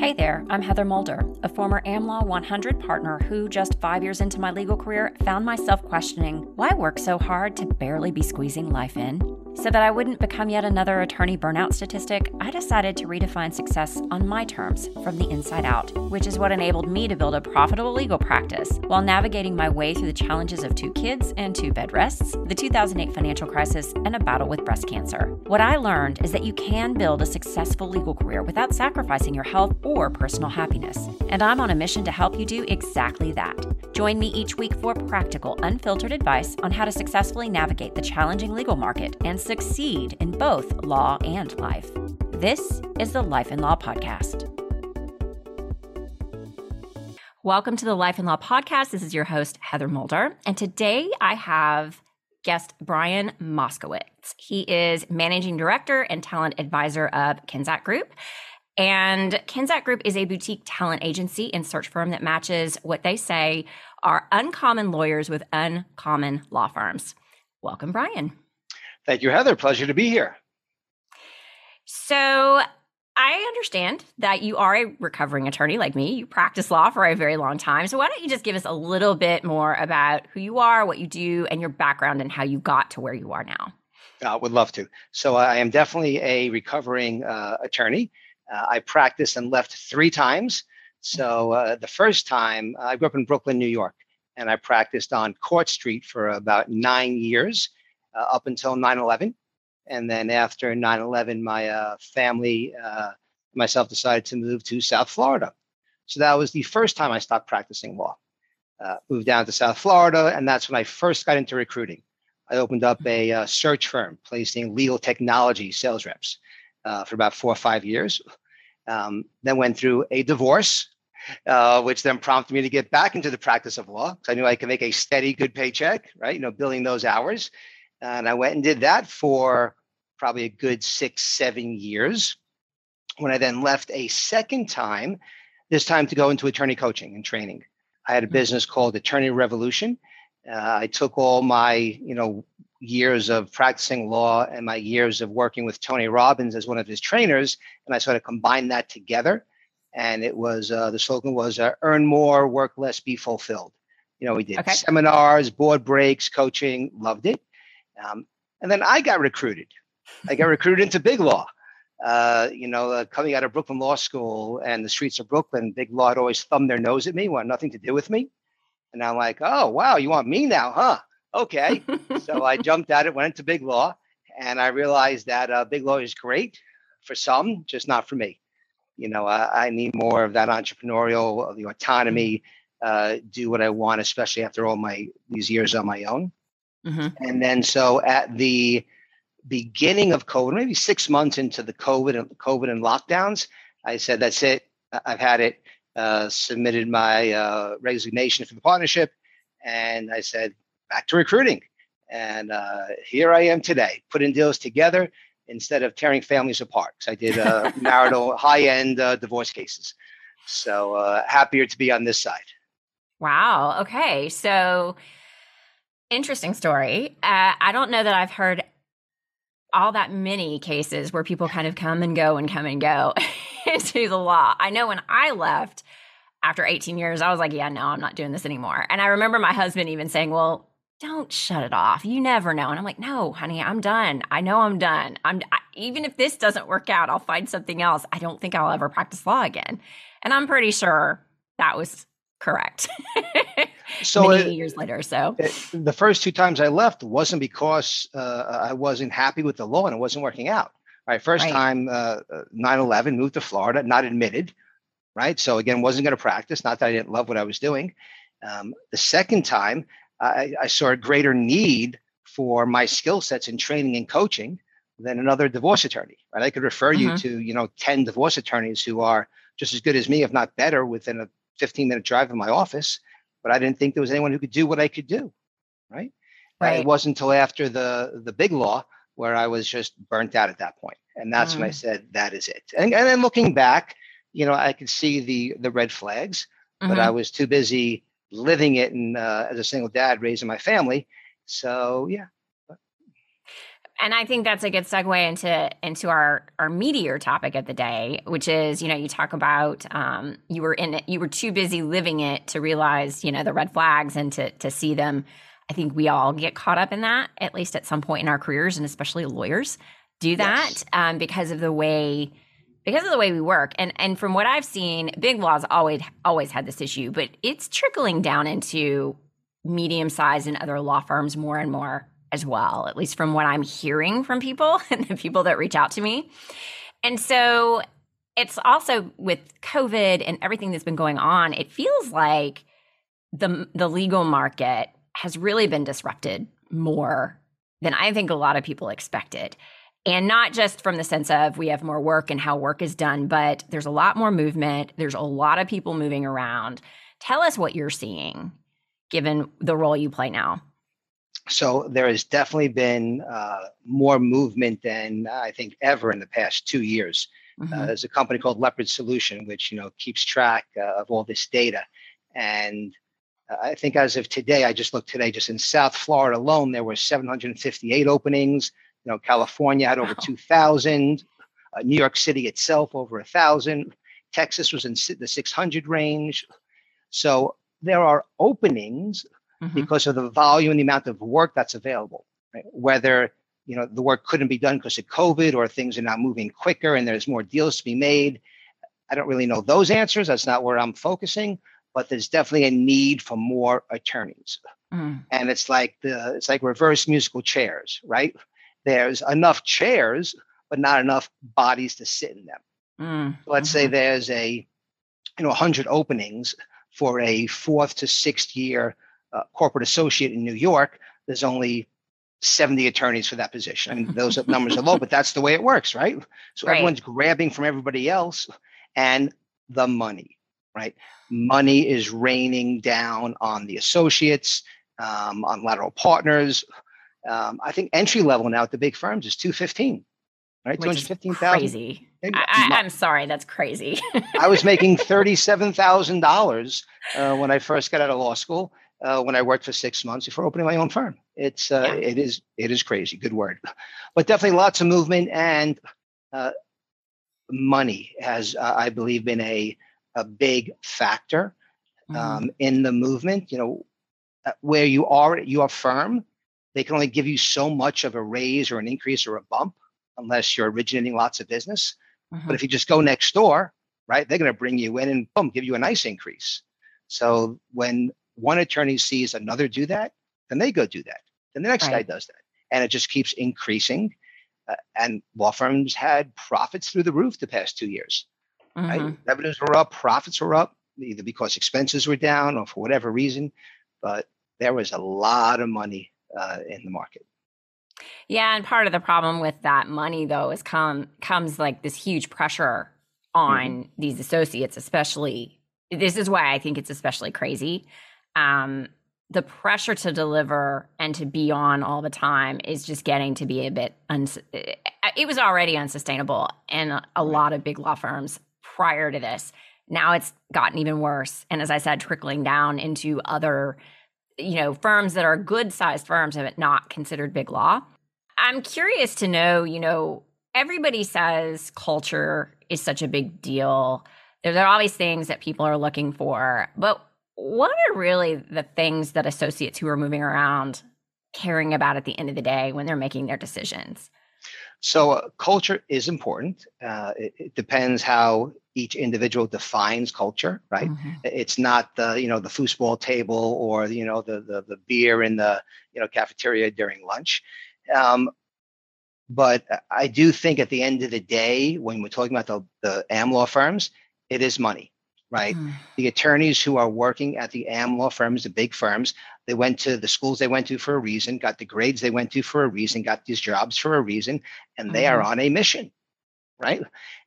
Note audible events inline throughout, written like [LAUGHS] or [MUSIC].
Hey there, I'm Heather Mulder, a former AmLaw 100 partner who, just five years into my legal career, found myself questioning why work so hard to barely be squeezing life in. So that I wouldn't become yet another attorney burnout statistic, I decided to redefine success on my terms from the inside out, which is what enabled me to build a profitable legal practice while navigating my way through the challenges of two kids and two bed rests, the 2008 financial crisis, and a battle with breast cancer. What I learned is that you can build a successful legal career without sacrificing your health or personal happiness. And I'm on a mission to help you do exactly that. Join me each week for practical, unfiltered advice on how to successfully navigate the challenging legal market and succeed in both law and life. This is the Life and Law Podcast. Welcome to the Life and Law Podcast. This is your host, Heather Mulder. And today I have guest Brian Moskowitz. He is managing director and talent advisor of Kinzak Group. And Kinzak Group is a boutique talent agency and search firm that matches what they say are uncommon lawyers with uncommon law firms. Welcome, Brian. Thank you, Heather. Pleasure to be here. So, I understand that you are a recovering attorney like me. You practice law for a very long time. So, why don't you just give us a little bit more about who you are, what you do, and your background and how you got to where you are now? I uh, would love to. So, I am definitely a recovering uh, attorney. Uh, I practiced and left three times. So uh, the first time, I grew up in Brooklyn, New York, and I practiced on Court Street for about nine years uh, up until 9 11. And then after 9 11, my uh, family, uh, myself decided to move to South Florida. So that was the first time I stopped practicing law. Uh, moved down to South Florida, and that's when I first got into recruiting. I opened up a uh, search firm placing legal technology sales reps for about four or five years. Um, then went through a divorce, uh, which then prompted me to get back into the practice of law because I knew I could make a steady, good paycheck, right? You know, billing those hours. And I went and did that for probably a good six, seven years. When I then left a second time, this time to go into attorney coaching and training. I had a mm-hmm. business called Attorney Revolution. Uh, I took all my, you know, years of practicing law and my years of working with Tony Robbins as one of his trainers, and I sort of combined that together. And it was uh, the slogan was uh, "Earn more, work less, be fulfilled." You know, we did okay. seminars, board breaks, coaching. Loved it. Um, and then I got recruited. I got recruited into big law. Uh, you know, uh, coming out of Brooklyn Law School and the streets of Brooklyn, big law had always thumbed their nose at me, wanted nothing to do with me. And I'm like, oh wow, you want me now, huh? okay. [LAUGHS] so I jumped at it, went into big law, and I realized that uh, big law is great for some, just not for me. You know, I, I need more of that entrepreneurial, the autonomy, uh, do what I want, especially after all my these years on my own. Mm-hmm. And then, so at the beginning of COVID, maybe six months into the COVID and COVID and lockdowns, I said, "That's it. I've had it." Uh, submitted my uh, resignation for the partnership, and I said, back to recruiting. And uh, here I am today, putting deals together instead of tearing families apart. Because I did uh, [LAUGHS] marital high end uh, divorce cases. So uh, happier to be on this side. Wow. Okay. So interesting story. Uh, I don't know that I've heard all that many cases where people kind of come and go and come and go [LAUGHS] into the law. I know when I left after 18 years, I was like, yeah, no, I'm not doing this anymore. And I remember my husband even saying, well, don't shut it off. You never know. And I'm like, no, honey, I'm done. I know I'm done. I'm I, even if this doesn't work out, I'll find something else. I don't think I'll ever practice law again. And I'm pretty sure that was correct. [LAUGHS] so many it, years later. So it, the first two times I left wasn't because uh, I wasn't happy with the law and it wasn't working out. All right, first right. time uh, 9/11, moved to Florida, not admitted. Right, so again, wasn't going to practice. Not that I didn't love what I was doing. Um, the second time, I, I saw a greater need for my skill sets in training and coaching than another divorce attorney. Right? I could refer mm-hmm. you to you know ten divorce attorneys who are just as good as me, if not better, within a 15 minute drive of my office. But I didn't think there was anyone who could do what I could do. Right. right. It wasn't until after the the big law where I was just burnt out at that point, and that's mm. when I mm. said that is it. And and then looking back, you know, I could see the the red flags, mm-hmm. but I was too busy living it and uh, as a single dad raising my family. So yeah. And I think that's a good segue into into our our meatier topic of the day, which is you know you talk about um, you were in it, you were too busy living it to realize you know the red flags and to to see them. I think we all get caught up in that at least at some point in our careers, and especially lawyers do that yes. um, because of the way because of the way we work. And and from what I've seen, Big Law's always always had this issue, but it's trickling down into medium size and other law firms more and more as well, at least from what I'm hearing from people [LAUGHS] and the people that reach out to me. And so it's also with COVID and everything that's been going on, it feels like the the legal market has really been disrupted more than I think a lot of people expected. And not just from the sense of we have more work and how work is done, but there's a lot more movement. There's a lot of people moving around. Tell us what you're seeing given the role you play now. So there has definitely been uh, more movement than I think ever in the past two years. Mm-hmm. Uh, there's a company called Leopard Solution, which you know keeps track uh, of all this data, and uh, I think as of today, I just looked today, just in South Florida alone, there were 758 openings. You know, California had over wow. 2,000. Uh, New York City itself over a thousand. Texas was in the 600 range. So there are openings mm-hmm. because of the volume and the amount of work that's available. Right? Whether you know the work couldn't be done because of COVID or things are now moving quicker and there's more deals to be made. I don't really know those answers. That's not where I'm focusing, but there's definitely a need for more attorneys. Mm. And it's like the it's like reverse musical chairs, right? There's enough chairs, but not enough bodies to sit in them. Mm. Let's mm-hmm. say there's a you know 100 openings for a fourth to sixth year uh, corporate associate in New York, there's only 70 attorneys for that position. I mean, those numbers are low, but that's the way it works, right? So right. everyone's grabbing from everybody else and the money, right? Money is raining down on the associates, um, on lateral partners. Um, I think entry level now at the big firms is 215 right? Two hundred fifteen thousand. Crazy. I, am sorry, that's crazy. I was making [LAUGHS] thirty-seven thousand uh, dollars when I first got out of law school. Uh, when I worked for six months before opening my own firm, it's uh, yeah. it is it is crazy. Good word, but definitely lots of movement and uh, money has, uh, I believe, been a a big factor mm-hmm. um, in the movement. You know, uh, where you are, you are firm. They can only give you so much of a raise or an increase or a bump unless you're originating lots of business. Mm-hmm. But if you just go next door, right, they're going to bring you in and boom, give you a nice increase. So when one attorney sees another do that, then they go do that. Then the next right. guy does that. And it just keeps increasing. Uh, and law firms had profits through the roof the past two years. Mm-hmm. Right? Revenues were up, profits were up, either because expenses were down or for whatever reason. But there was a lot of money uh, in the market. Yeah, and part of the problem with that money though is come comes like this huge pressure on mm-hmm. these associates, especially. This is why I think it's especially crazy. Um, the pressure to deliver and to be on all the time is just getting to be a bit uns- it was already unsustainable in a, a lot of big law firms prior to this. Now it's gotten even worse and as i said trickling down into other you know firms that are good sized firms but not considered big law. I'm curious to know, you know, everybody says culture is such a big deal. There are always things that people are looking for, but what are really the things that associates who are moving around caring about at the end of the day when they're making their decisions? So, uh, culture is important. Uh, it, it, depends how each individual defines culture, right? Mm-hmm. It's not the you know the foosball table or you know the, the the beer in the you know cafeteria during lunch. Um, but I do think at the end of the day, when we're talking about the, the AmLaw firms, it is money, right? Mm. The attorneys who are working at the AmLaw firms, the big firms, they went to the schools they went to for a reason, got the grades they went to for a reason, got these jobs for a reason, and they mm. are mm-hmm. on a mission, right?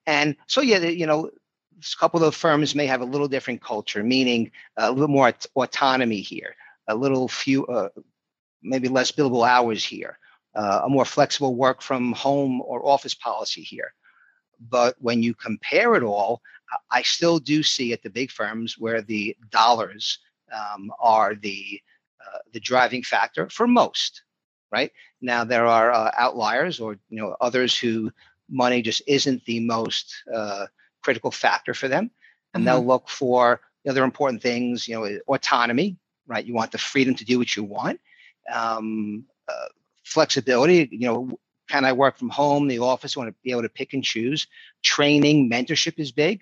And so, yeah, you know, a couple of firms may have a little different culture, meaning a little more autonomy here, a little few, uh, maybe less billable hours here uh, a more flexible work from home or office policy here. But when you compare it all, I still do see at the big firms where the dollars um, are the uh, the driving factor for most, right? Now there are uh, outliers, or you know, others who money just isn't the most uh, critical factor for them, and mm-hmm. they'll look for other important things. You know, autonomy, right? You want the freedom to do what you want. Um, uh, flexibility. You know, can I work from home, the office? I want to be able to pick and choose. Training, mentorship is big,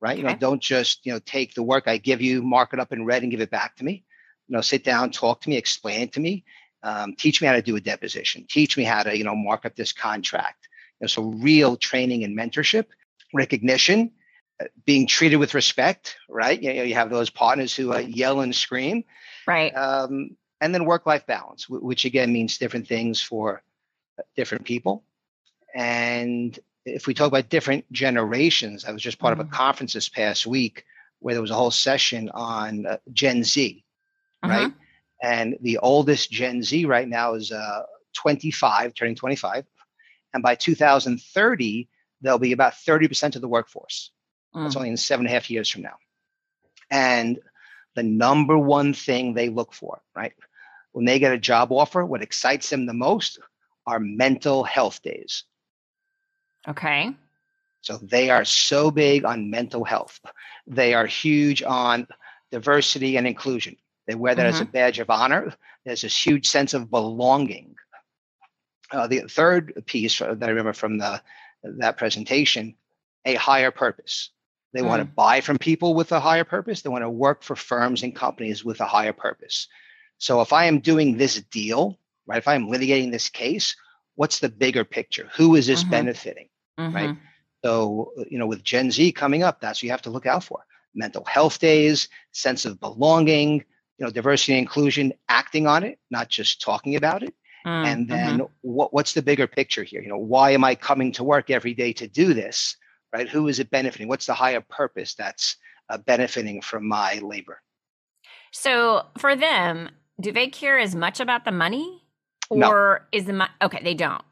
right? Okay. You know, don't just you know take the work I give you, mark it up in red, and give it back to me. You know, sit down, talk to me, explain to me. Um, teach me how to do a deposition. Teach me how to you know mark up this contract. You know, so real training and mentorship, recognition, uh, being treated with respect. Right? You know, you have those partners who uh, yell and scream. Right. Um, and then work-life balance, which again means different things for different people. And if we talk about different generations, I was just part mm-hmm. of a mm-hmm. conference this past week where there was a whole session on uh, Gen Z, uh-huh. right? And the oldest Gen Z right now is uh, 25, turning 25. And by 2030, there'll be about 30% of the workforce. Mm. That's only in seven and a half years from now. And the number one thing they look for, right? When they get a job offer, what excites them the most are mental health days. Okay. So they are so big on mental health. They are huge on diversity and inclusion. They wear that mm-hmm. as a mm-hmm. badge of honor. There's this huge sense of belonging. Uh, the third piece that I remember from the that presentation, a higher purpose. They mm. want to buy from people with a higher purpose. They want to work for firms and companies with a higher purpose. So if I am doing this deal, right? If I'm litigating this case, what's the bigger picture? Who is this mm-hmm. benefiting, mm-hmm. right? So, you know, with Gen Z coming up, that's what you have to look out for. Mental health days, sense of belonging, you know, diversity and inclusion, acting on it, not just talking about it. Mm-hmm. And then mm-hmm. what, what's the bigger picture here? You know, why am I coming to work every day to do this? Right? Who is it benefiting? What's the higher purpose that's uh, benefiting from my labor? So for them, do they care as much about the money or no. is the money okay? They don't.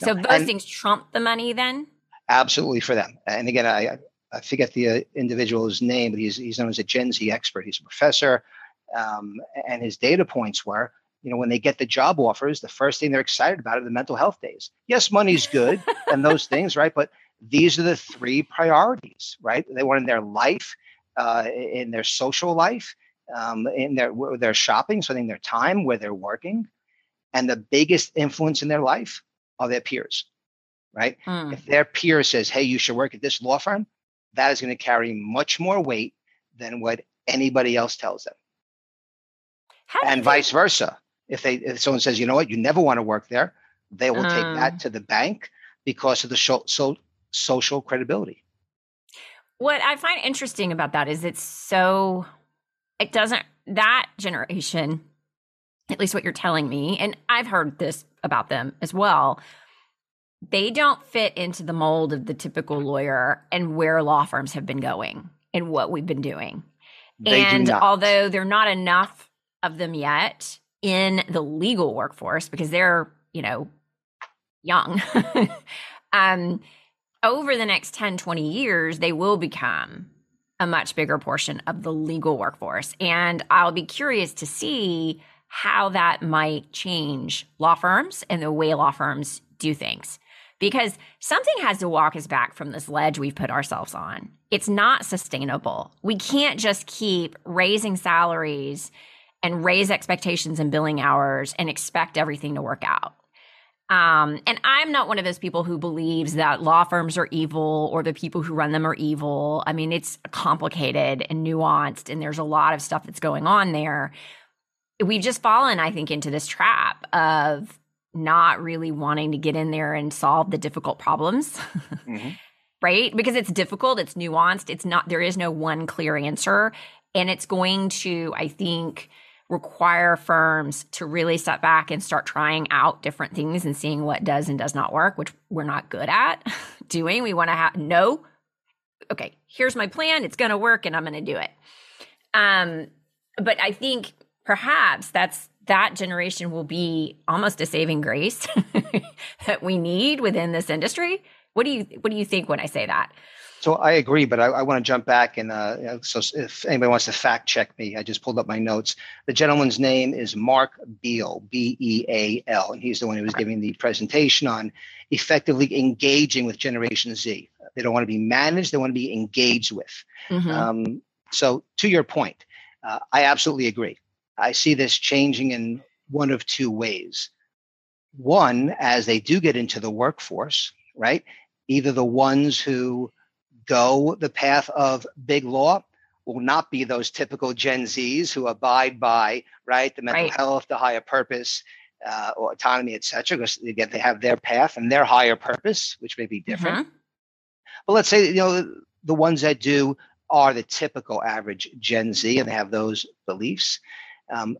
No. So those and things trump the money then. Absolutely for them. And again, I I forget the uh, individual's name, but he's he's known as a Gen Z expert. He's a professor, um, and his data points were, you know, when they get the job offers, the first thing they're excited about are the mental health days. Yes, money's good [LAUGHS] and those things, right? But these are the three priorities, right? They want in their life, uh, in their social life, um, in their their shopping, spending their time where they're working, and the biggest influence in their life are their peers, right? Mm. If their peer says, hey, you should work at this law firm, that is going to carry much more weight than what anybody else tells them. and vice versa. If they if someone says, you know what, you never want to work there, they will take that mm. to the bank because of the so, so, social credibility. What I find interesting about that is it's so it doesn't that generation at least what you're telling me, and I've heard this about them as well. They don't fit into the mold of the typical lawyer and where law firms have been going and what we've been doing. They and although there are not enough of them yet in the legal workforce because they're, you know, young, [LAUGHS] um, over the next 10, 20 years, they will become a much bigger portion of the legal workforce. And I'll be curious to see how that might change law firms and the way law firms do things. Because something has to walk us back from this ledge we've put ourselves on. It's not sustainable. We can't just keep raising salaries and raise expectations and billing hours and expect everything to work out. Um, and I'm not one of those people who believes that law firms are evil or the people who run them are evil. I mean, it's complicated and nuanced, and there's a lot of stuff that's going on there we've just fallen, I think, into this trap of not really wanting to get in there and solve the difficult problems. Mm-hmm. [LAUGHS] right? Because it's difficult, it's nuanced, it's not, there is no one clear answer. And it's going to, I think, require firms to really step back and start trying out different things and seeing what does and does not work, which we're not good at [LAUGHS] doing. We want to have no, okay, here's my plan, it's going to work and I'm going to do it. Um, but I think perhaps that's that generation will be almost a saving grace [LAUGHS] that we need within this industry. What do you what do you think when I say that? So I agree, but I, I want to jump back and uh, so if anybody wants to fact check me, I just pulled up my notes. The gentleman's name is Mark Beal, B E A L, and he's the one who was giving the presentation on effectively engaging with Generation Z. They don't want to be managed; they want to be engaged with. Mm-hmm. Um, so, to your point, uh, I absolutely agree. I see this changing in one of two ways. One, as they do get into the workforce, right? Either the ones who go the path of big law will not be those typical Gen Zs who abide by right the mental right. health, the higher purpose, uh, or autonomy, etc. Because again, they have their path and their higher purpose, which may be different. Mm-hmm. But let's say you know the ones that do are the typical average Gen Z, and they have those beliefs. Um,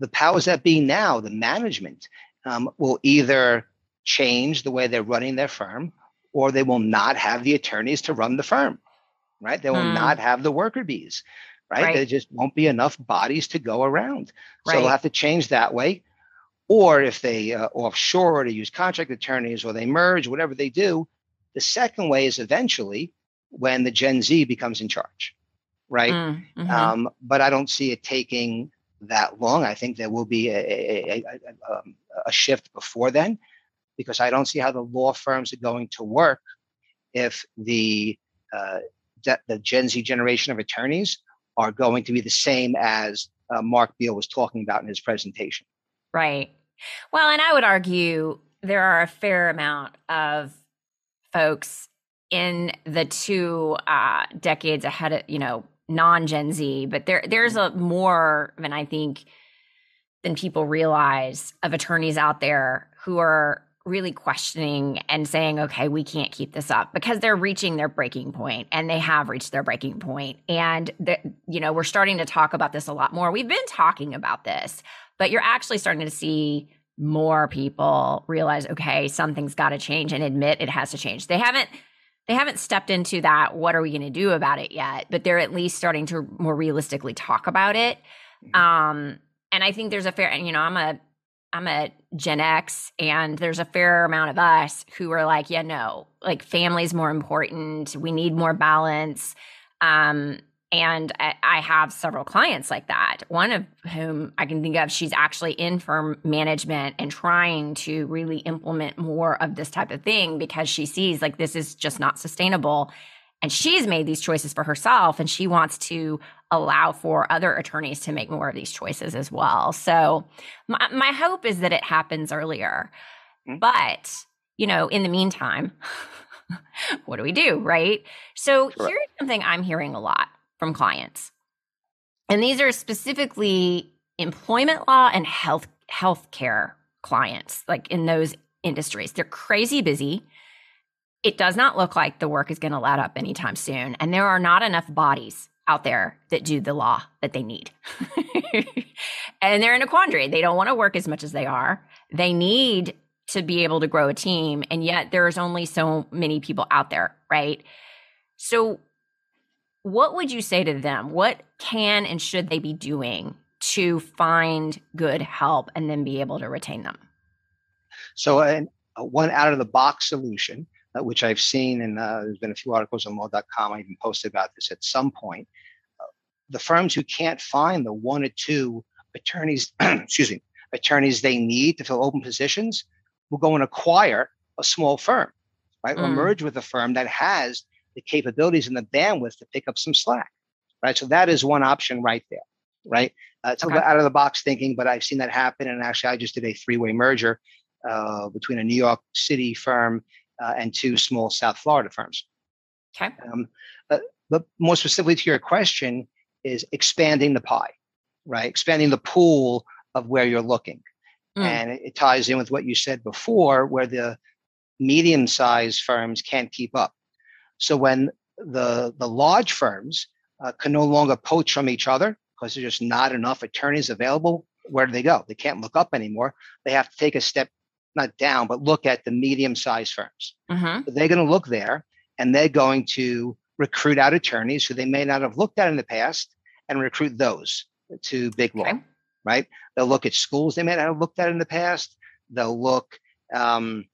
the powers that be now, the management, um, will either change the way they're running their firm, or they will not have the attorneys to run the firm, right? They will mm. not have the worker bees, right? right? There just won't be enough bodies to go around. Right. So they'll have to change that way. Or if they uh, offshore to use contract attorneys or they merge, whatever they do, the second way is eventually when the Gen Z becomes in charge, right? Mm, mm-hmm. um, but I don't see it taking that long. I think there will be a, a, a, um, a shift before then because I don't see how the law firms are going to work if the uh, de- the Gen Z generation of attorneys are going to be the same as uh, Mark Beal was talking about in his presentation. Right. Well, and I would argue there are a fair amount of folks in the two uh, decades ahead of you know non Gen Z, but there there's a more than I think than people realize of attorneys out there who are really questioning and saying, okay, we can't keep this up because they're reaching their breaking point and they have reached their breaking point. And, the, you know, we're starting to talk about this a lot more. We've been talking about this, but you're actually starting to see more people realize, okay, something's got to change and admit it has to change. They haven't. They haven't stepped into that. What are we going to do about it yet? But they're at least starting to more realistically talk about it. Mm-hmm. Um, and I think there's a fair, and you know, I'm a I'm a Gen X, and there's a fair amount of us who are like, yeah, no, like family's more important. We need more balance. Um, and I, have several clients like that. One of whom I can think of, she's actually in firm management and trying to really implement more of this type of thing because she sees like this is just not sustainable. And she's made these choices for herself and she wants to allow for other attorneys to make more of these choices as well. So my, my hope is that it happens earlier. Mm-hmm. but you know in the meantime [LAUGHS] what do we do right? So here's something i'm hearing a lot from clients and these are specifically employment law and health healthcare clients like in those industries they're crazy busy it does not look like the work is going to let up anytime soon. And there are not enough bodies out there that do the law that they need. [LAUGHS] and they're in a quandary. They don't want to work as much as they are. They need to be able to grow a team. And yet there's only so many people out there, right? So, what would you say to them? What can and should they be doing to find good help and then be able to retain them? So, uh, one out of the box solution uh, which I've seen, and uh, there's been a few articles on law.com. I even posted about this at some point. Uh, the firms who can't find the one or two attorneys, [CLEARS THROAT] excuse me, attorneys they need to fill open positions, will go and acquire a small firm, right? Mm. Or merge with a firm that has the capabilities and the bandwidth to pick up some slack, right? So that is one option right there, right? Uh, it's okay. out of the box thinking, but I've seen that happen. And actually, I just did a three way merger uh, between a New York City firm uh, and two small South Florida firms. Okay. Um, but, but more specifically to your question, is expanding the pie, right? Expanding the pool of where you're looking. Mm. And it, it ties in with what you said before, where the medium sized firms can't keep up. So when the, the large firms uh, can no longer poach from each other because there's just not enough attorneys available, where do they go? They can't look up anymore. They have to take a step not down, but look at the medium sized firms. Mm-hmm. So they're going to look there and they're going to recruit out attorneys who they may not have looked at in the past and recruit those to big law, okay. right? They'll look at schools they may not have looked at in the past. They'll look um,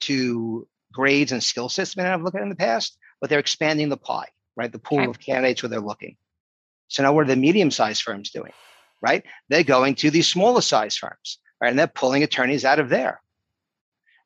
to grades and skill sets they may have looked at in the past, but they're expanding the pie, right? The pool Okay. of candidates where they're looking. So now what are the medium-sized firms doing? Right? They're going to these smaller size firms, right? And they're pulling attorneys out of there.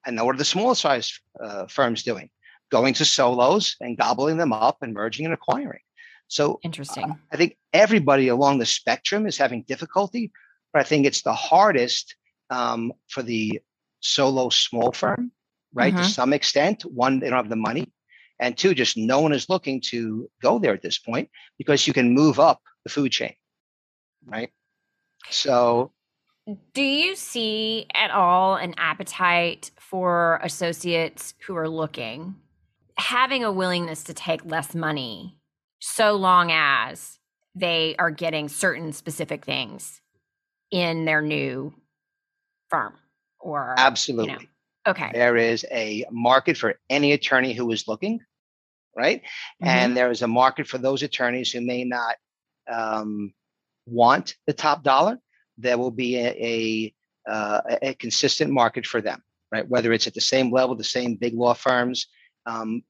And now what are the smaller size uh, firms doing? Going to solos and gobbling them up and merging and acquiring. So Interesting. I think everybody along the spectrum is having difficulty, but I think it's the hardest um, for the solo small firm, right? To Mhm. some extent, one, they don't have the money, and two, just no one is looking to go there at this point because you can move up the food chain, right? So Do you see at all an appetite for associates who are looking having a willingness to take less money so long as they are getting certain specific things in their new firm or absolutely, okay there is a market for any attorney who is looking, right? Mhm. and there is a market for those attorneys who may not um, want the top dollar. There will be a, a, uh, a- consistent market for them, right? Whether it's at the same level, the same big law firms, um,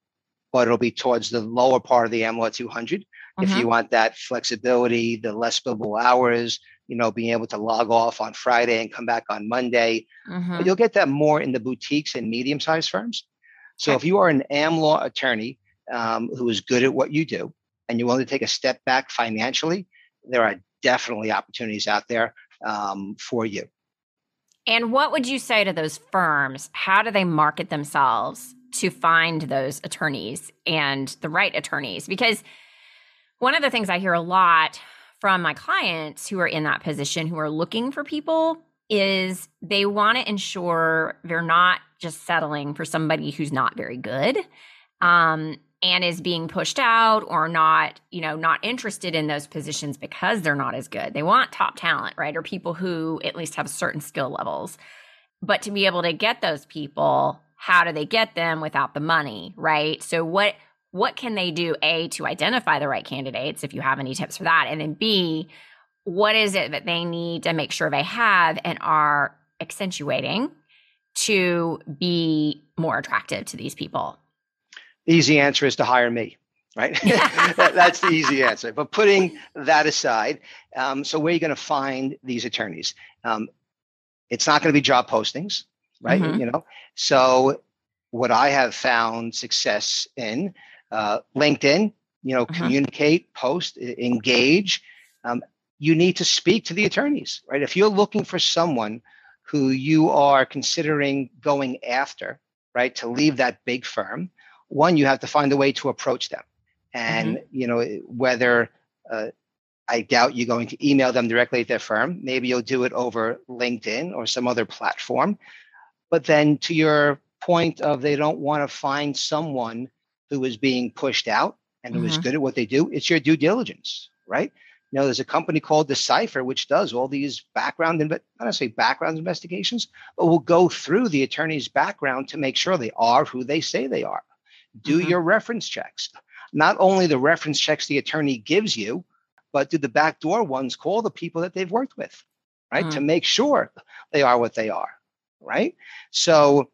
but it'll be towards the lower part of the AmLaw 200. If Mhm. you want that flexibility, the less billable hours, you know, being able to log off on Friday and come back on Monday, Mhm. but you'll get that more in the boutiques and medium-sized firms. So Okay. if you are an AmLaw attorney um, who is good at what you do, and you want to take a step back financially, there are definitely opportunities out there um, for you. And what would you say to those firms? How do they market themselves to find those attorneys and the right attorneys? Because one of the things I hear a lot from my clients who are in that position who are looking for people is they want to ensure they're not just settling for somebody who's not very good um, and is being pushed out or not, you know, not interested in those positions because they're not as good. They want top talent, right? Or people who at least have certain skill levels. But to be able to get those people, how do they get them without the money, right? So what what can they do a to identify the right candidates if you have any tips for that and then b what is it that they need to make sure they have and are accentuating to be more attractive to these people The easy answer is to hire me, right? That- [LAUGHS] [LAUGHS] that's the easy answer. But putting that aside, um, so where are you going to find these attorneys? Um, it's not going to be job postings, right? Mhm. You know, so what I have found success in uh, LinkedIn, you know, Mhm. communicate, post, engage. Um, you need to speak to the attorneys, right? If you're looking for someone who you are considering going after, right, to leave that big firm, one, you have to find a way to approach them. And, you know, whether uh, I doubt you're going to email them directly at their firm, maybe you'll do it over LinkedIn or some other platform. But then to your point of they don't want to find someone who is being pushed out and who is Mhm. good at what they do, it's your due diligence, right? You know, there's a company called Decipher which does all these background, inve- not say background investigations, but will go through the attorney's background to make sure they are who they say they are. Do Mhm. your reference checks. Not only the reference checks the attorney gives you, but do the backdoor ones call the people that they've worked with, right? To make sure they are what they are, right? So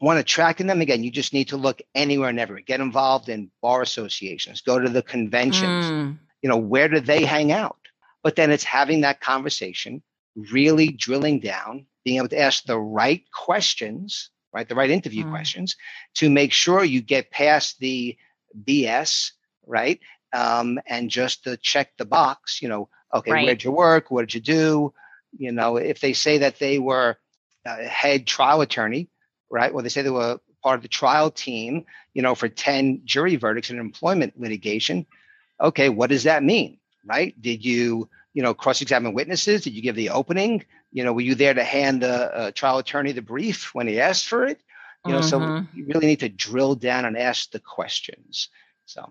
want to track them again, you just need to look anywhere and everywhere. Get involved in bar associations, go to the conventions, Mm, you know, where do they hang out? But then it's having that conversation, really drilling down, being able to ask the right questions, right? The right interview Mm. questions to make sure you get past the BS, right? Um, and just to check the box, you know, okay, Right. where'd you work? What did you do? You know, if they say that they were a head trial attorney, right? Well, they say they were part of the trial team, you know, for 10 jury verdicts in employment litigation. Okay, what does that mean? Right? Did you, you know, cross-examine witnesses? Did you give the opening? You know, were you there to hand the uh, trial attorney the brief when he asked for it? You know, so Mhm. you really need to drill down and ask the questions. So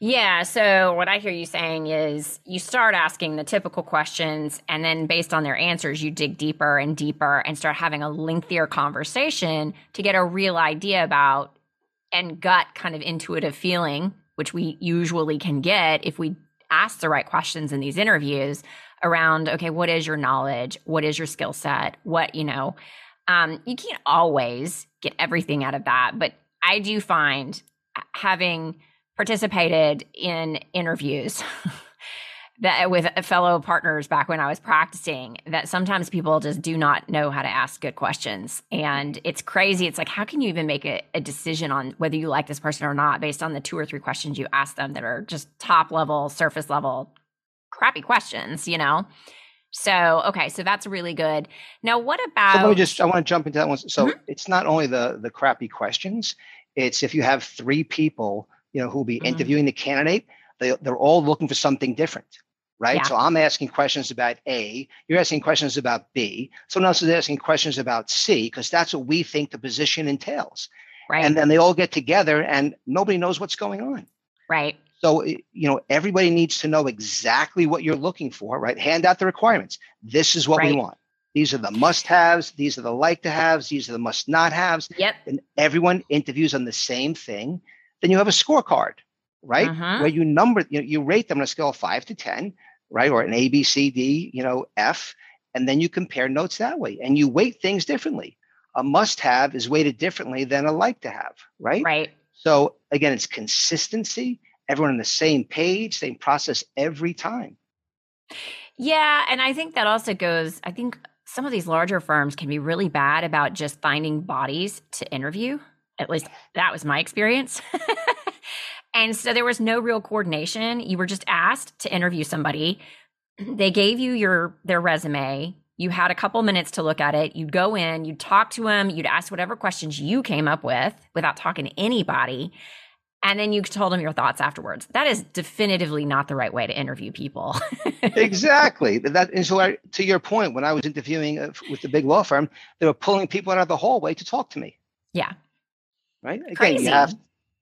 Yeah. So, what I hear you saying is you start asking the typical questions, and then based on their answers, you dig deeper and deeper and start having a lengthier conversation to get a real idea about and gut kind of intuitive feeling, which we usually can get if we ask the right questions in these interviews around, okay, what is your knowledge? What is your skill set? What, you know, um, you can't always get everything out of that, but I do find having participated in interviews [LAUGHS] that with fellow partners back when I was practicing that sometimes people just do not know how to ask good questions. And it's crazy. It's like, how can you even make a, a, decision on whether you like this person or not based on the two or three questions you ask them that are just top level, surface level, crappy questions, you know? So, okay, so that's really good. Now, what about? So let me just, I want to jump into that one. So mm-hmm. it's not only the the crappy questions, it's if you have three people, you know, who will be mm-hmm. interviewing the candidate, they, they're all looking for something different right? Yeah. So I'm asking questions about A, you're asking questions about B, someone else is asking questions about C, because that's what we think the position entails. Right. And then they all get together and nobody knows what's going on. Right. So, you know, everybody needs to know exactly what you're looking for, right? Hand out the requirements. This is what right. we want. These are the must haves. These are the like to haves. These are the must not haves. Yep. And everyone interviews on the same thing. Then you have a scorecard, right? Uh-huh. Where you number, you, know, you rate them on a scale of five to 10 right? Or an A, B, C, D, you know, F. And then you compare notes that way and you weight things differently. A must have is weighted differently than a like to have, right? Right. So again, it's consistency, everyone on the same page, same process every time. Yeah. And I think that also goes, I think some of these larger firms can be really bad about just finding bodies to interview. At least that was my experience. And so there was no real coordination. You were just asked to interview somebody. They gave you your their resume. You had a couple minutes to look at it. You'd go in, you'd talk to them, you'd ask whatever questions you came up with without talking to anybody. And then you told them your thoughts afterwards. That is definitively not the right way to interview people. [LAUGHS] exactly. That and so I, to your point, when I was interviewing uh, with the big law firm, they were pulling people out of the hallway to talk to me. Yeah. Right. Again, Crazy. you have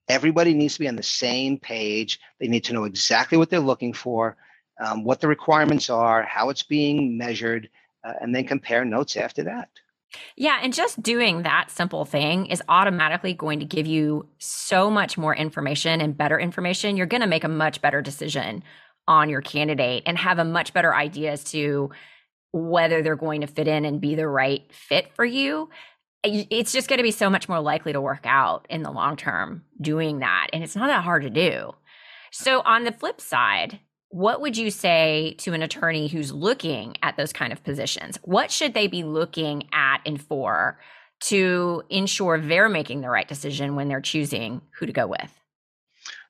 Everybody needs to be on the same page. They need to know exactly what they're looking for, um, what the requirements are, how it's being measured, uh, and then compare notes after that. Yeah, and just doing that simple thing is automatically going to give you so much more information and better information. You're going to make a much better decision on your candidate and have a much better idea as to whether they're going to fit in and be the right fit for you it's just going to be so much more likely to work out in the long term doing that. And it's not that hard to do. So, on the flip side, what would you say to an attorney who's looking at those kind of positions? What should they be looking at and for to ensure they're making the right decision when they're choosing who to go with?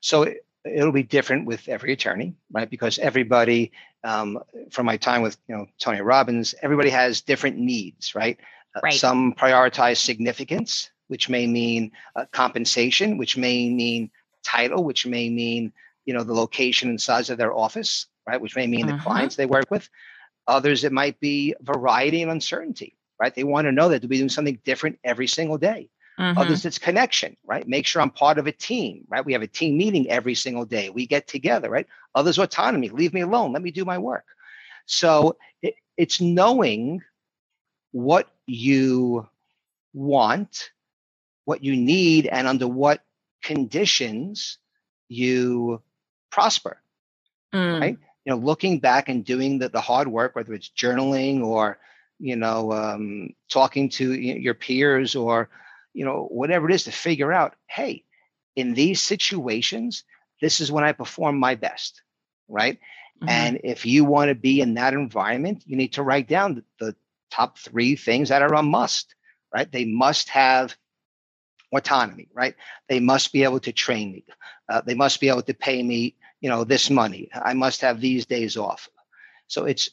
So, it'll be different with every attorney, right? Because everybody, um, from my time with you know Tony Robbins, everybody has different needs, right? Uh, right. Some prioritize significance, which may mean uh, compensation, which may mean title, which may mean you know the location and size of their office, right? Which may mean uh-huh. the clients they work with. Others, it might be variety and uncertainty, right? They want to know that they'll be doing something different every single day. Uh-huh. Others, it's connection, right? Make sure I'm part of a team, right? We have a team meeting every single day. We get together, right? Others, autonomy. Leave me alone. Let me do my work. So it, it's knowing what you want, what you need, and under what conditions you prosper. Mm. Right? You know, looking back and doing the, the hard work, whether it's journaling or, you know, um, talking to your peers or, you know, whatever it is to figure out, hey, in these situations, this is when I perform my best. Right. Mm-hmm. And if you want to be in that environment, you need to write down the, the top three things that are a must, right? They must have autonomy, right? They must be able to train me. Uh, they must be able to pay me, you know, this money. I must have these days off. So it's,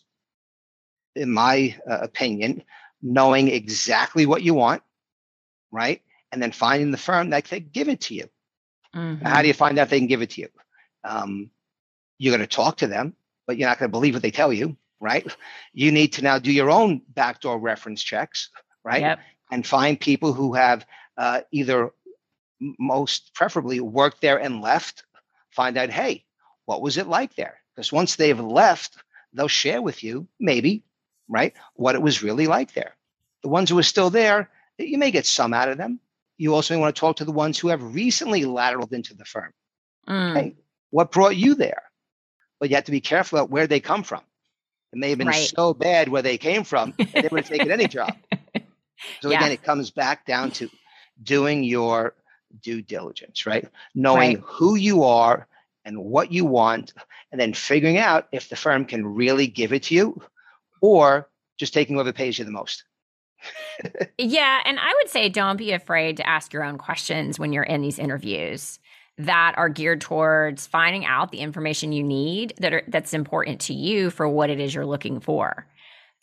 in my uh, opinion, knowing exactly what you want, right? And then finding the firm that can give it to you. Mm-hmm. How do you find out they can give it to you? Um, you're going to talk to them, but you're not going to believe what they tell you right? You need to now do your own backdoor reference checks, right? Yep. And find people who have uh, either most preferably worked there and left, find out, hey, what was it like there? Because once they've left, they'll share with you, maybe, right, what it was really like there. The ones who are still there, you may get some out of them. You also may want to talk to the ones who have recently lateraled into the firm. Mm. Okay, what brought you there? But you have to be careful about where they come from. It may have been right. so bad where they came from, [LAUGHS] they would have taken any job. So yeah. again, it comes back down to doing your due diligence, right? Knowing right. who you are and what you want, and then figuring out if the firm can really give it to you or just taking whoever pays you the most. [LAUGHS] yeah. And I would say don't be afraid to ask your own questions when you're in these interviews that are geared towards finding out the information you need that are that's important to you for what it is you're looking for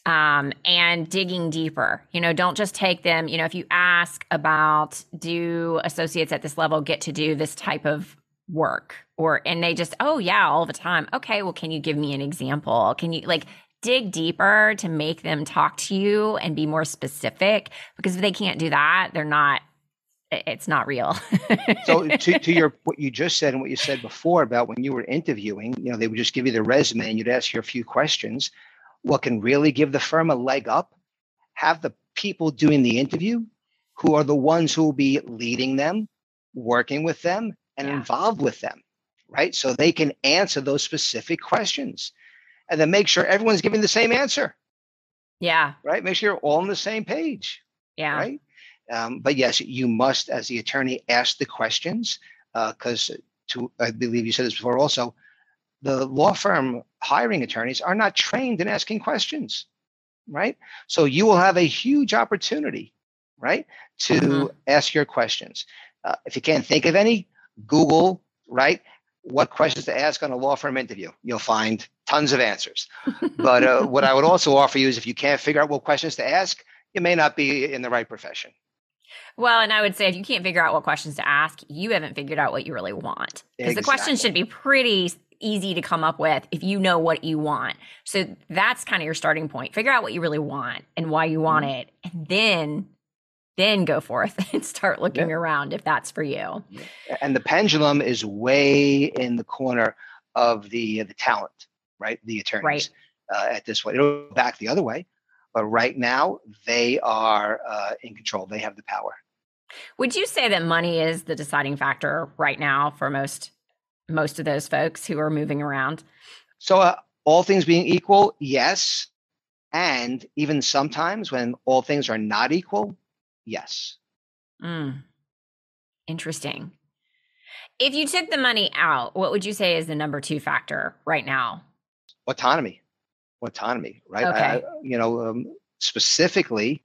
um, and digging deeper. You know, don't just take them. You know, if you ask about do associates at this level get to do this type of work, or and they just oh yeah all the time. Okay, well, can you give me an example? Can you like dig deeper to make them talk to you and be more specific? Because if they can't do that, they're not it's not real. [LAUGHS] so to, to your what you just said and what you said before about when you were interviewing, you know, they would just give you the resume and you'd ask you a few questions. What can really give the firm a leg up? Have the people doing the interview who are the ones who will be leading them, working with them, and yeah. involved with them, right? So they can answer those specific questions and then make sure everyone's giving the same answer. Yeah. Right. Make sure you're all on the same page. Yeah. Right. Um, but yes, you must, as the attorney, ask the questions because, uh, to I believe you said this before also, the law firm hiring attorneys are not trained in asking questions, right? So you will have a huge opportunity, right, to mm-hmm. ask your questions. Uh, if you can't think of any, Google, right? What questions to ask on a law firm interview? You'll find tons of answers. but uh, [LAUGHS] what I would also offer you is if you can't figure out what questions to ask, you may not be in the right profession. Well, and I would say if you can't figure out what questions to ask, you haven't figured out what you really want. Because exactly. the questions should be pretty easy to come up with if you know what you want. So that's kind of your starting point. Figure out what you really want and why you want mm-hmm. it. And then then go forth [LAUGHS] and start looking yeah. around if that's for you. And the pendulum is way in the corner of the the talent, right? The attorneys right. Uh, at this point. It'll go back the other way. But right now, they are uh, in control. They have the power. Would you say that money is the deciding factor right now for most most of those folks who are moving around? So, uh, all things being equal, yes. And even sometimes when all things are not equal, yes. Mm. Interesting. If you took the money out, what would you say is the number two factor right now? Autonomy autonomy, right? Okay. I, you know, um, specifically,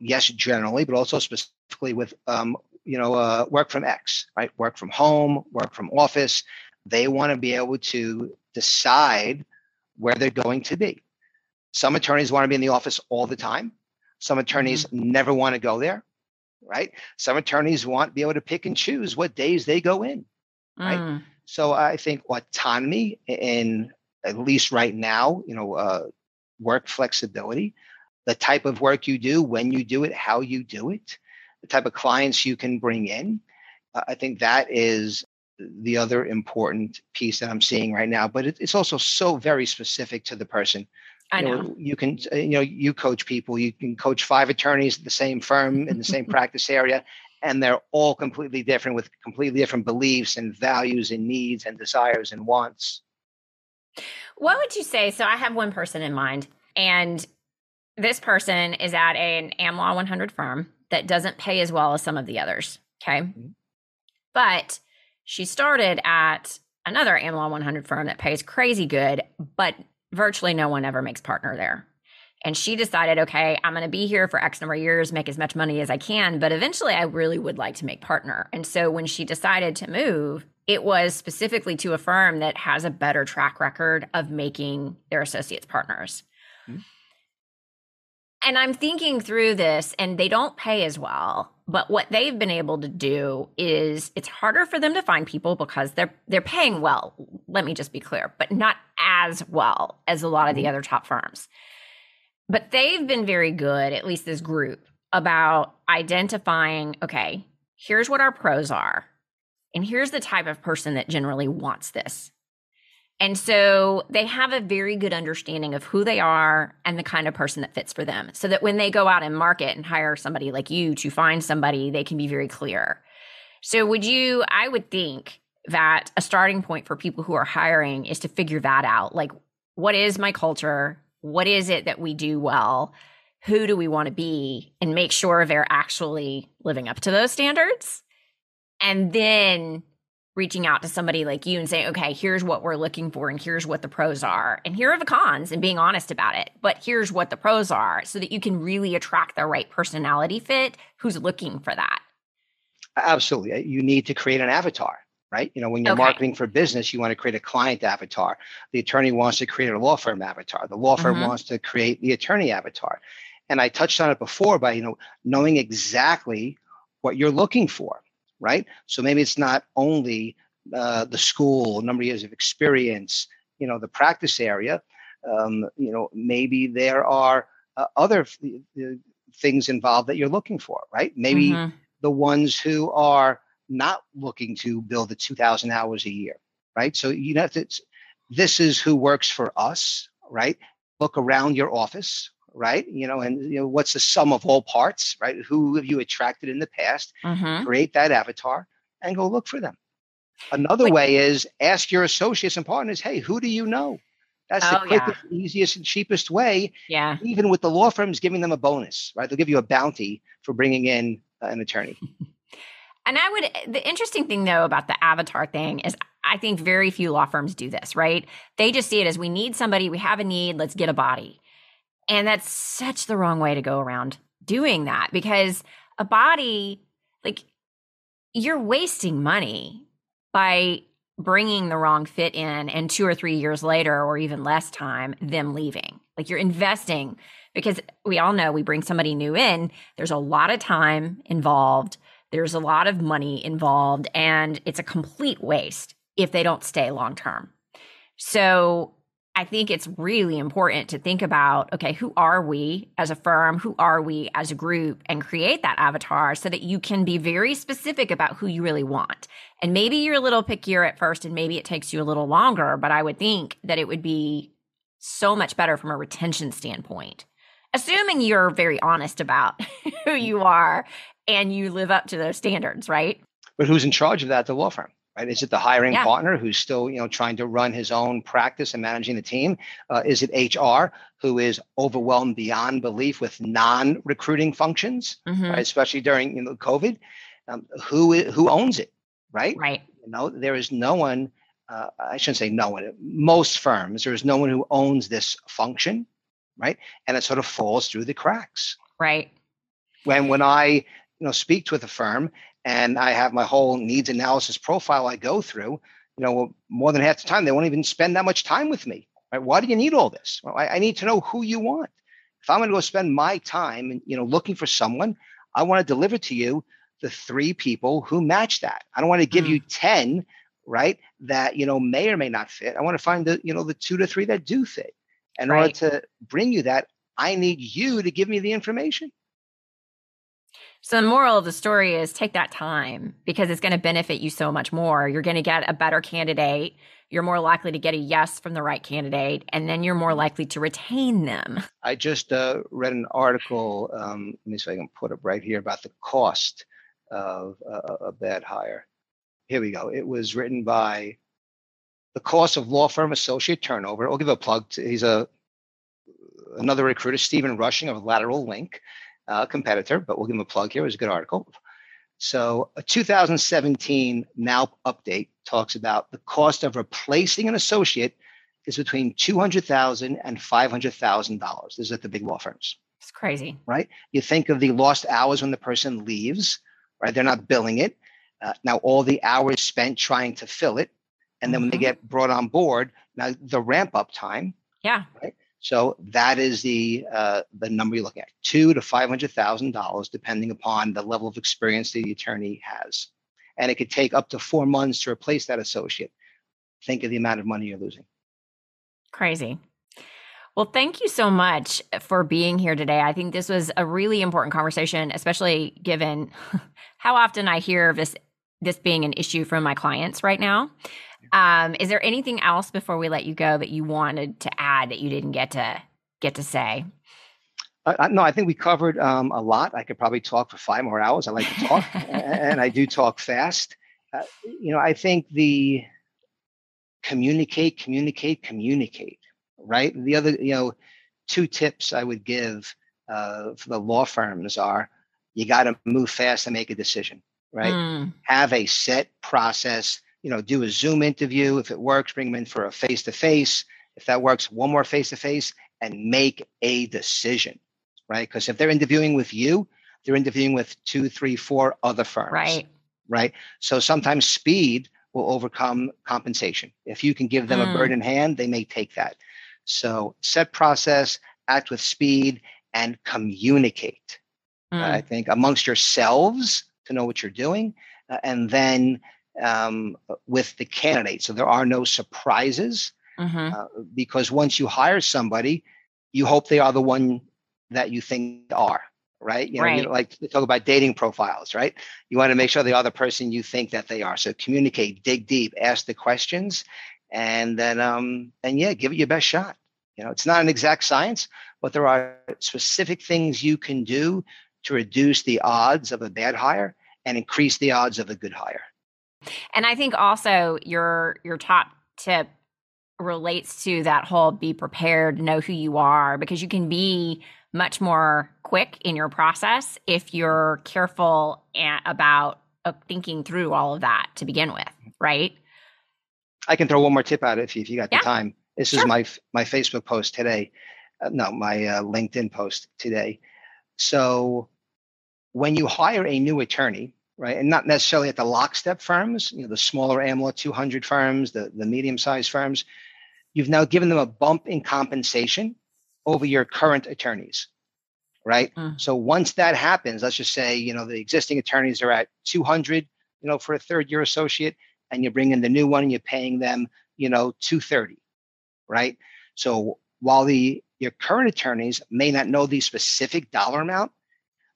yes, generally, but also specifically with, um, you know, uh, work from X, right? Work from home, work from office. They want to be able to decide where they're going to be. Some attorneys want to be in the office all the time. Some attorneys mm-hmm. never want to go there, right? Some attorneys want to be able to pick and choose what days they go in, right? Mm. So I think autonomy in at least right now, you know, uh, work flexibility, the type of work you do, when you do it, how you do it, the type of clients you can bring in. Uh, I think that is the other important piece that I'm seeing right now. But it, it's also so very specific to the person. I know. You, know. you can, uh, you know, you coach people. You can coach five attorneys at the same firm in the same [LAUGHS] practice area, and they're all completely different with completely different beliefs and values and needs and desires and wants. What would you say? So I have one person in mind, and this person is at an AmLaw 100 firm that doesn't pay as well as some of the others. Okay. Mm-hmm. But she started at another AmLaw 100 firm that pays crazy good, but virtually no one ever makes partner there. And she decided, okay, I'm going to be here for X number of years, make as much money as I can, but eventually I really would like to make partner. And so when she decided to move, it was specifically to a firm that has a better track record of making their associates partners. Mm-hmm. And I'm thinking through this, and they don't pay as well. But what they've been able to do is it's harder for them to find people because they're they're paying well. Let me just be clear, but not as well as a lot of the mm-hmm. other top firms. But they've been very good, at least this group, about identifying, okay, here's what our pros are and here's the type of person that generally wants this. And so they have a very good understanding of who they are and the kind of person that fits for them. So that when they go out and market and hire somebody like you to find somebody, they can be very clear. So, would you, I would think that a starting point for people who are hiring is to figure that out. Like, what is my culture? What is it that we do well? Who do we want to be? And make sure they're actually living up to those standards and then reaching out to somebody like you and saying, okay, here's what we're looking for, and here's what the pros are, and here are the cons, and being honest about it. But here's what the pros are so that you can really attract the right personality fit who's looking for that. Absolutely. You need to create an avatar, right? You know, when you're okay. marketing for business, you want to create a client avatar. The attorney wants to create a law firm avatar. The law firm mm-hmm. wants to create the attorney avatar. And I touched on it before by, you know, knowing exactly what you're looking for right? So maybe it's not only uh, the school, number of years of experience, you know, the practice area. Um, you know, maybe there are uh, other f- things involved that you're looking for, right? Maybe mm-hmm. the ones who are not looking to build the 2,000 hours a year, right? So you know, this is who works for us, right? Look around your office, right? You know, and you know, what's the sum of all parts, right? Who have you attracted in the past? Mm-hmm. Create that avatar and go look for them. Another way is ask your associates and partners, hey, who do you know? That's oh, the quickest, yeah. easiest, and cheapest way. Yeah. Even with the law firms giving them a bonus, right? They'll give you a bounty for bringing in an attorney. [LAUGHS] and I would, the interesting thing though about the avatar thing is I think very few law firms do this, right? They just see it as we need somebody, we have a need, let's get a body. And that's such the wrong way to go around doing that because a body, like, you're wasting money by bringing the wrong fit in and two or three years later or even less time them leaving. Like you're investing because we all know we bring somebody new in. There's a lot of time involved. There's a lot of money involved and it's a complete waste if they don't stay long term. So I think it's really important to think about okay, who are we as a firm? Who are we as a group? And create that avatar so that you can be very specific about who you really want. And maybe you're a little pickier at first and maybe it takes you a little longer, but I would think that it would be so much better from a retention standpoint. Assuming you're very honest about [LAUGHS] who you are and you live up to those standards, right? But who's in charge of that? The law firm right? Is it the hiring yeah. partner who's still, you know, trying to run his own practice and managing the team? Uh, is it HR who is overwhelmed beyond belief with non-recruiting functions, mm-hmm. right? especially during you know COVID? Um, who who owns it, right? Right. You know, there is no one. Uh, I shouldn't say no one. Most firms, there is no one who owns this function, right? And it sort of falls through the cracks. Right. When when I you know speak with a firm and I have my whole needs analysis profile I go through, you know, more than half the time they won't even spend that much time with me. Right? Why do you need all this? Well, I, I need to know who you want. If I'm going to go spend my time, and you know, looking for someone, I want to deliver to you the three people who match that. I don't want to give mm. you ten, right? That you know may or may not fit. I want to find the you know the two to three that do fit. In right. order to bring you that, I need you to give me the information. So the moral of the story is take that time because it's going to benefit you so much more. You're going to get a better candidate. You're more likely to get a yes from the right candidate, and then you're more likely to retain them. I just uh, read an article. Um, let me see if I can put it right here about the cost of uh, a bad hire. Here we go. It was written by the cost of law firm associate turnover. I'll give a plug. To, he's a another recruiter, Stephen Rushing of Lateral Link uh, competitor, but we'll give him a plug here. It was a good article. So, a 2017 Now update talks about the cost of replacing an associate is between $200,000 and $500,000. This is at the big law firms. It's crazy. Right? You think of the lost hours when the person leaves, right? They're not billing it. Uh, now, all the hours spent trying to fill it. And then mm-hmm. when they mm-hmm. get brought on board, now the ramp up time. Yeah. Right? So that is the uh, the number you're looking at, two to five hundred thousand dollars, depending upon the level of experience the attorney has, and it could take up to four months to replace that associate. Think of the amount of money you're losing. Crazy. Well, thank you so much for being here today. I think this was a really important conversation, especially given [LAUGHS] how often I hear this this being an issue from my clients right now. Um, is there anything else before we let you go that you wanted to add that you didn't get to get to say? Uh, no, I think we covered um, a lot. I could probably talk for five more hours. I like to talk, [LAUGHS] and I do talk fast. Uh, you know, I think the communicate, communicate, communicate. Right. The other, you know, two tips I would give uh, for the law firms are: you got to move fast and make a decision right? Mm. Have a set process. You know, do a Zoom interview. If it works, bring them in for a face to face. If that works, one more face to face and make a decision, right? Because if they're interviewing with you, they're interviewing with two, three, four other firms. Right. Right. So sometimes speed will overcome compensation. If you can give them mm. a bird in hand, they may take that. So set process, act with speed, and communicate. Mm. Uh, I think amongst yourselves to know what you're doing, uh, and then um, with the candidate. So there are no surprises mm-hmm. uh, because once you hire somebody, you hope they are the one that you think are right? You know, right. you know, like we talk about dating profiles, right? You want to make sure they are the person you think that they are. So communicate, dig deep, ask the questions, and then um and yeah, give it your best shot. You know, it's not an exact science, but there are specific things you can do to reduce the odds of a bad hire and increase the odds of a good hire. And I think also your your top tip relates to that whole be prepared, know who you are, because you can be much more quick in your process if you're careful about uh, thinking through all of that to begin with, right? I can throw one more tip out if you, if you got yeah. the time. This sure. is my my Facebook post today. Uh, no, my uh, LinkedIn post today. So when you hire a new attorney, right, and not necessarily at the lockstep firms, you know, the smaller AmLaw 200 firms, the, the medium-sized firms, you've now given them a bump in compensation over your current attorneys, right? Mm. So once that happens, let's just say, you know, the existing attorneys are at 200, you know, for a third year associate, and you bring in the new one and you're paying them, you know, 230, right? So while the your current attorneys may not know the specific dollar amount,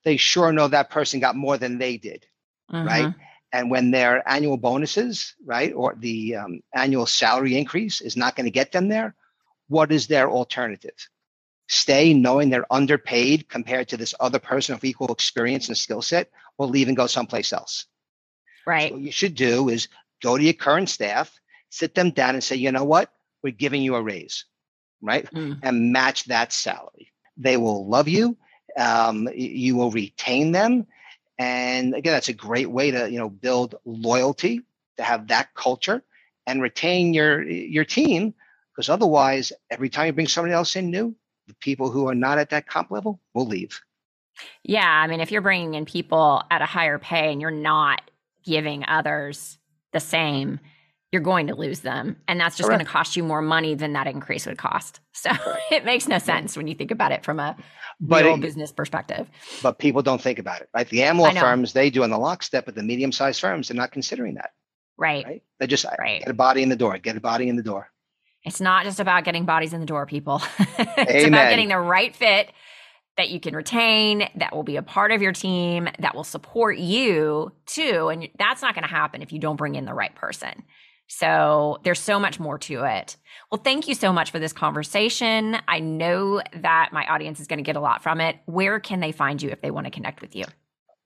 they sure know that person got more than they did, mm-hmm. right? And when their annual bonuses, right, or the um, annual salary increase is not going to get them there, what is their alternative? Stay knowing they're underpaid compared to this other person of equal experience and skill set, or leave and go someplace else. Right. So what you should do is go to your current staff, sit them down and say, you know what? We're giving you a raise, right? Mm. And match that salary. They will love you. Um, you will retain them. And again, that's a great way to, you know, build loyalty, to have that culture and retain your your team. Because otherwise, every time you bring somebody else in new, the people who are not at that comp level will leave. Yeah. I mean, if you're bringing in people at a higher pay and you're not giving others the same, you're going to lose them. And that's just going to cost you more money than that increase would cost. [LAUGHS] So it makes no sense when you think about it from a but business perspective. But people don't think about it, right? The AmLaw firms, they do on the lockstep, but the medium sized firms, they're not considering that. Right. right? They just right. get a body in the door, get a body in the door. It's not just about getting bodies in the door, people. [LAUGHS] it's about getting the right fit that you can retain, that will be a part of your team, that will support you too. And that's not going to happen if you don't bring in the right person. So there's so much more to it. Well, thank you so much for this conversation. I know that my audience is going to get a lot from it. Where can they find you if they want to connect with you?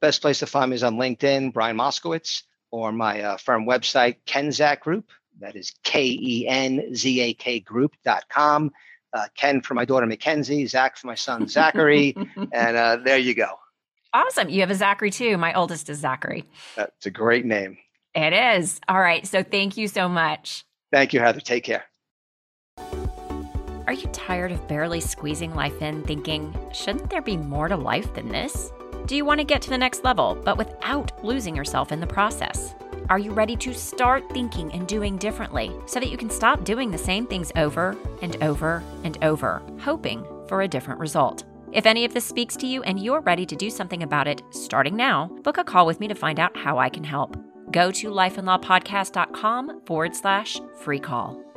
Best place to find me is on LinkedIn, Brian Moskowitz, or my uh, firm website, Kenzak Group. That is K E N Z A K group.com. Uh, Ken for my daughter Mackenzie, Zach for my son Zachary, [LAUGHS] and uh, there you go. Awesome. You have a Zachary too. My oldest is Zachary. That's a great name. It is. All right. So thank you so much. Thank you, Heather. Take care. Are you tired of barely squeezing life in, thinking, shouldn't there be more to life than this? Do you want to get to the next level, but without losing yourself in the process? Are you ready to start thinking and doing differently so that you can stop doing the same things over and over and over, hoping for a different result? If any of this speaks to you and you're ready to do something about it starting now, book a call with me to find out how I can help. Go to lifeandlawpodcast.com forward slash free call.